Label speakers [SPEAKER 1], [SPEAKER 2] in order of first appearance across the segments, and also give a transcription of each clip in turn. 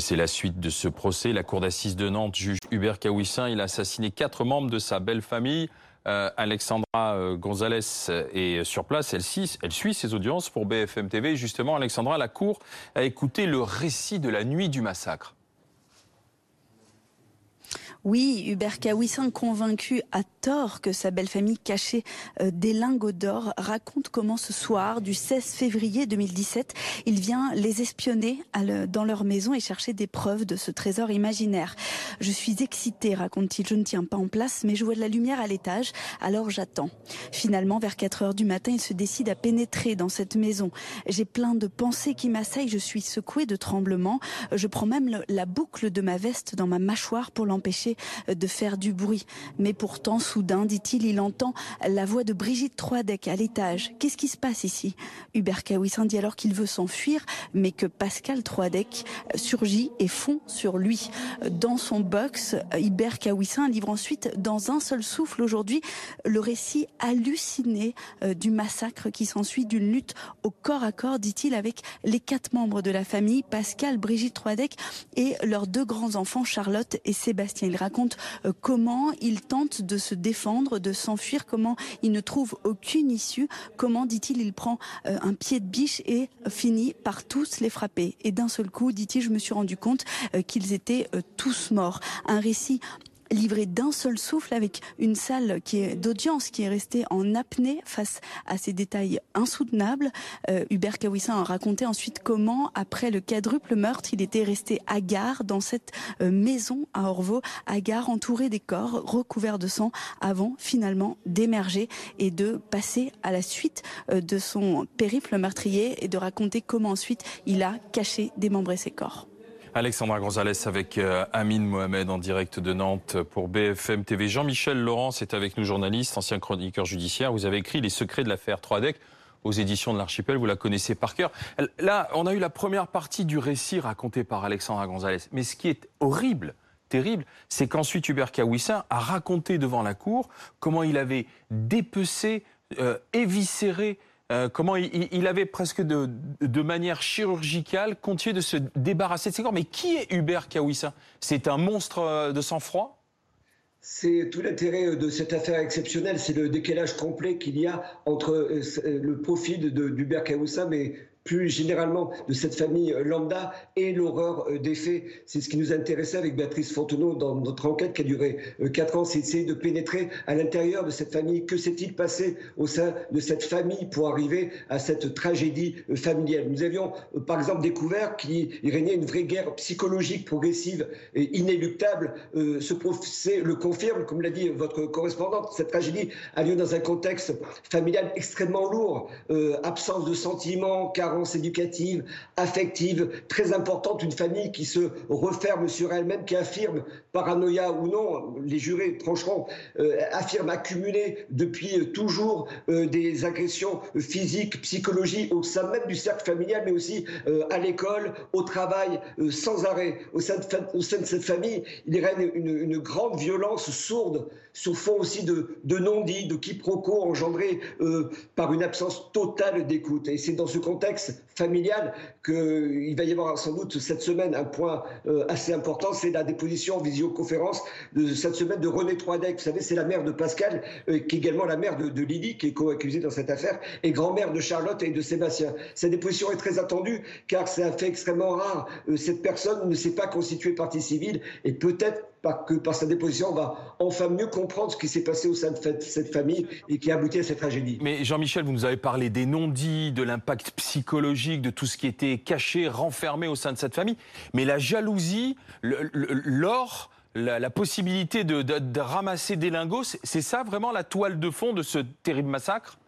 [SPEAKER 1] C'est la suite de ce procès. La cour d'assises de Nantes juge Hubert Kawissin. Il a assassiné quatre membres de sa belle famille. Euh, Alexandra euh, Gonzalez est sur place. Elle, elle suit ses audiences pour BFM TV. justement, Alexandra, la cour a écouté le récit de la nuit du massacre.
[SPEAKER 2] Oui, Hubert Kawissin, convaincu à tort que sa belle famille cachait euh, des lingots d'or, raconte comment ce soir du 16 février 2017, il vient les espionner dans leur maison et chercher des preuves de ce trésor imaginaire. Je suis excité, raconte-t-il, je ne tiens pas en place, mais je vois de la lumière à l'étage, alors j'attends. Finalement, vers 4 heures du matin, il se décide à pénétrer dans cette maison. J'ai plein de pensées qui m'assaillent, je suis secoué de tremblements. Je prends même la boucle de ma veste dans ma mâchoire pour l'empêcher de faire du bruit. Mais pourtant, soudain, dit-il, il entend la voix de Brigitte Troidec à l'étage. Qu'est-ce qui se passe ici? Hubert Kawissin dit alors qu'il veut s'enfuir, mais que Pascal Troidec surgit et fond sur lui. Dans son box, Hubert Kawissin livre ensuite, dans un seul souffle aujourd'hui, le récit halluciné euh, du massacre qui s'ensuit d'une lutte au corps à corps, dit-il, avec les quatre membres de la famille, Pascal, Brigitte Troidec et leurs deux grands-enfants, Charlotte et Sébastien raconte euh, comment il tente de se défendre, de s'enfuir, comment il ne trouve aucune issue, comment, dit-il, il prend euh, un pied de biche et finit par tous les frapper. Et d'un seul coup, dit-il, je me suis rendu compte euh, qu'ils étaient tous morts. Un récit livré d'un seul souffle avec une salle qui est d'audience qui est restée en apnée face à ces détails insoutenables. Euh, Hubert Kawissin a raconté ensuite comment, après le quadruple meurtre, il était resté à gare dans cette euh, maison à Orvaux, à gare entouré des corps recouverts de sang avant finalement d'émerger et de passer à la suite euh, de son périple meurtrier et de raconter comment ensuite il a caché, démembré ses corps.
[SPEAKER 1] Alexandra Gonzalez avec euh, Amine Mohamed en direct de Nantes pour BFM TV. Jean-Michel Laurence est avec nous, journaliste, ancien chroniqueur judiciaire. Vous avez écrit Les secrets de l'affaire Troadec aux éditions de l'Archipel, vous la connaissez par cœur. Là, on a eu la première partie du récit raconté par Alexandra Gonzalez. Mais ce qui est horrible, terrible, c'est qu'ensuite Hubert Kawissin a raconté devant la cour comment il avait dépecé, euh, éviscéré euh, comment il, avait presque de, manière chirurgicale continué de se débarrasser de ses corps. Mais qui est Hubert Kawissin C'est un monstre euh, de sang-froid?
[SPEAKER 3] C'est tout l'intérêt de cette affaire exceptionnelle, c'est le décalage complet qu'il y a entre euh, le profil d'Hubert Kawissin, mais plus généralement de cette famille lambda et l'horreur euh, des faits. C'est ce qui nous intéressait avec Béatrice Fontenot dans notre enquête qui a duré euh, quatre ans, c'est essayer de pénétrer à l'intérieur de cette famille. Que s'est-il passé au sein de cette famille pour arriver à cette tragédie euh, familiale? Nous avions par exemple découvert qu'il régnait une vraie guerre psychologique progressive et inéluctable. Ce procès le confirme, comme l'a dit votre correspondante, cette tragédie a lieu dans un contexte familial extrêmement lourd, absence de sentiments, car éducative, affective, très importante, une famille qui se referme sur elle-même, qui affirme, paranoïa ou non, les jurés trancheront, euh, affirme accumuler depuis toujours euh, des agressions physiques, psychologiques au sein même du cercle familial, mais aussi euh, à l'école, au travail, sans arrêt. Au sein, de, cette famille, il règne une, une grande violence sourde, sur fond aussi de non-dits, de quiproquos engendrés par une absence totale d'écoute. Et c'est dans ce contexte familiale qu'il va y avoir sans doute cette semaine un point euh, assez important, c'est la déposition en visioconférence de cette semaine de René Troidec. Vous savez, c'est la mère de Pascal, euh, qui est également la mère de, Lydie, qui est co-accusée dans cette affaire, et grand-mère de Charlotte et de Sébastien. Cette déposition est très attendue, car c'est un fait extrêmement rare. Euh, cette personne ne s'est pas constituée partie civile, et peut-être que par sa déposition, on va enfin mieux comprendre ce qui s'est passé au sein de cette famille et qui a abouti à cette tragédie.
[SPEAKER 1] Mais Jean-Michel, vous nous avez parlé des non-dits, de l'impact psychologique, de tout ce qui était caché, renfermé au sein de cette famille. Mais la jalousie, l'or, la, possibilité de ramasser des lingots, c'est ça vraiment la toile de fond de ce terrible massacre?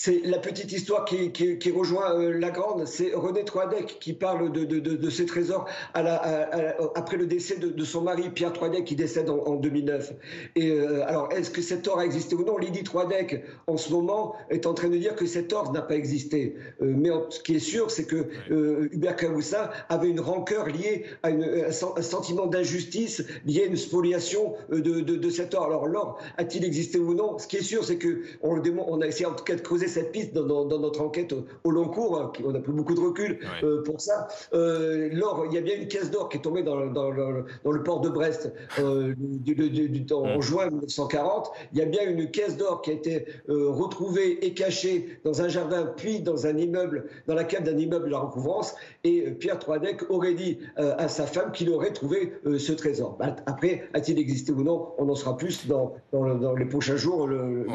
[SPEAKER 3] C'est la petite histoire qui, qui, rejoint euh, la grande. C'est René Troidec qui parle de, de, de, ces trésors à la, après le décès de, son mari, Pierre Troidec, qui décède en, 2009. Et euh, alors, est-ce que cet or a existé ou non? Lydie Troidec, en ce moment, est en train de dire que cet or n'a pas existé. Euh, mais ce qui est sûr, c'est que Hubert Kaoussa avait une rancœur liée à une, un, sentiment d'injustice, lié à une spoliation de, cet or. Alors, l'or a-t-il existé ou non? Ce qui est sûr, c'est que on, on a essayé en tout cas de creuser creusé cette piste dans, notre enquête au, long cours. Hein, on a pris beaucoup de recul pour ça. l'or, il y a bien une caisse d'or qui est tombée dans, le port de Brest du, temps, en juin 1940. Il y a bien une caisse d'or qui a été retrouvée et cachée dans un jardin, puis dans un immeuble, dans la cave d'un immeuble de la recouvrance. Et Pierre Troidec aurait dit à sa femme qu'il aurait trouvé ce trésor. Bah, après, a-t-il existé ou non? On en sera plus dans, les prochains jours. Le,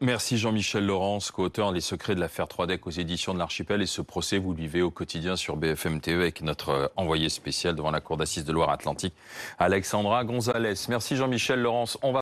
[SPEAKER 1] Merci Jean-Michel Laurence, co-auteur Les secrets de l'affaire 3DEC aux éditions de l'Archipel. Et ce procès, vous le vivez au quotidien sur BFM TV avec notre euh, envoyé spécial devant la Cour d'assises de Loire-Atlantique, Alexandra Gonzalez. Merci Jean-Michel Laurence.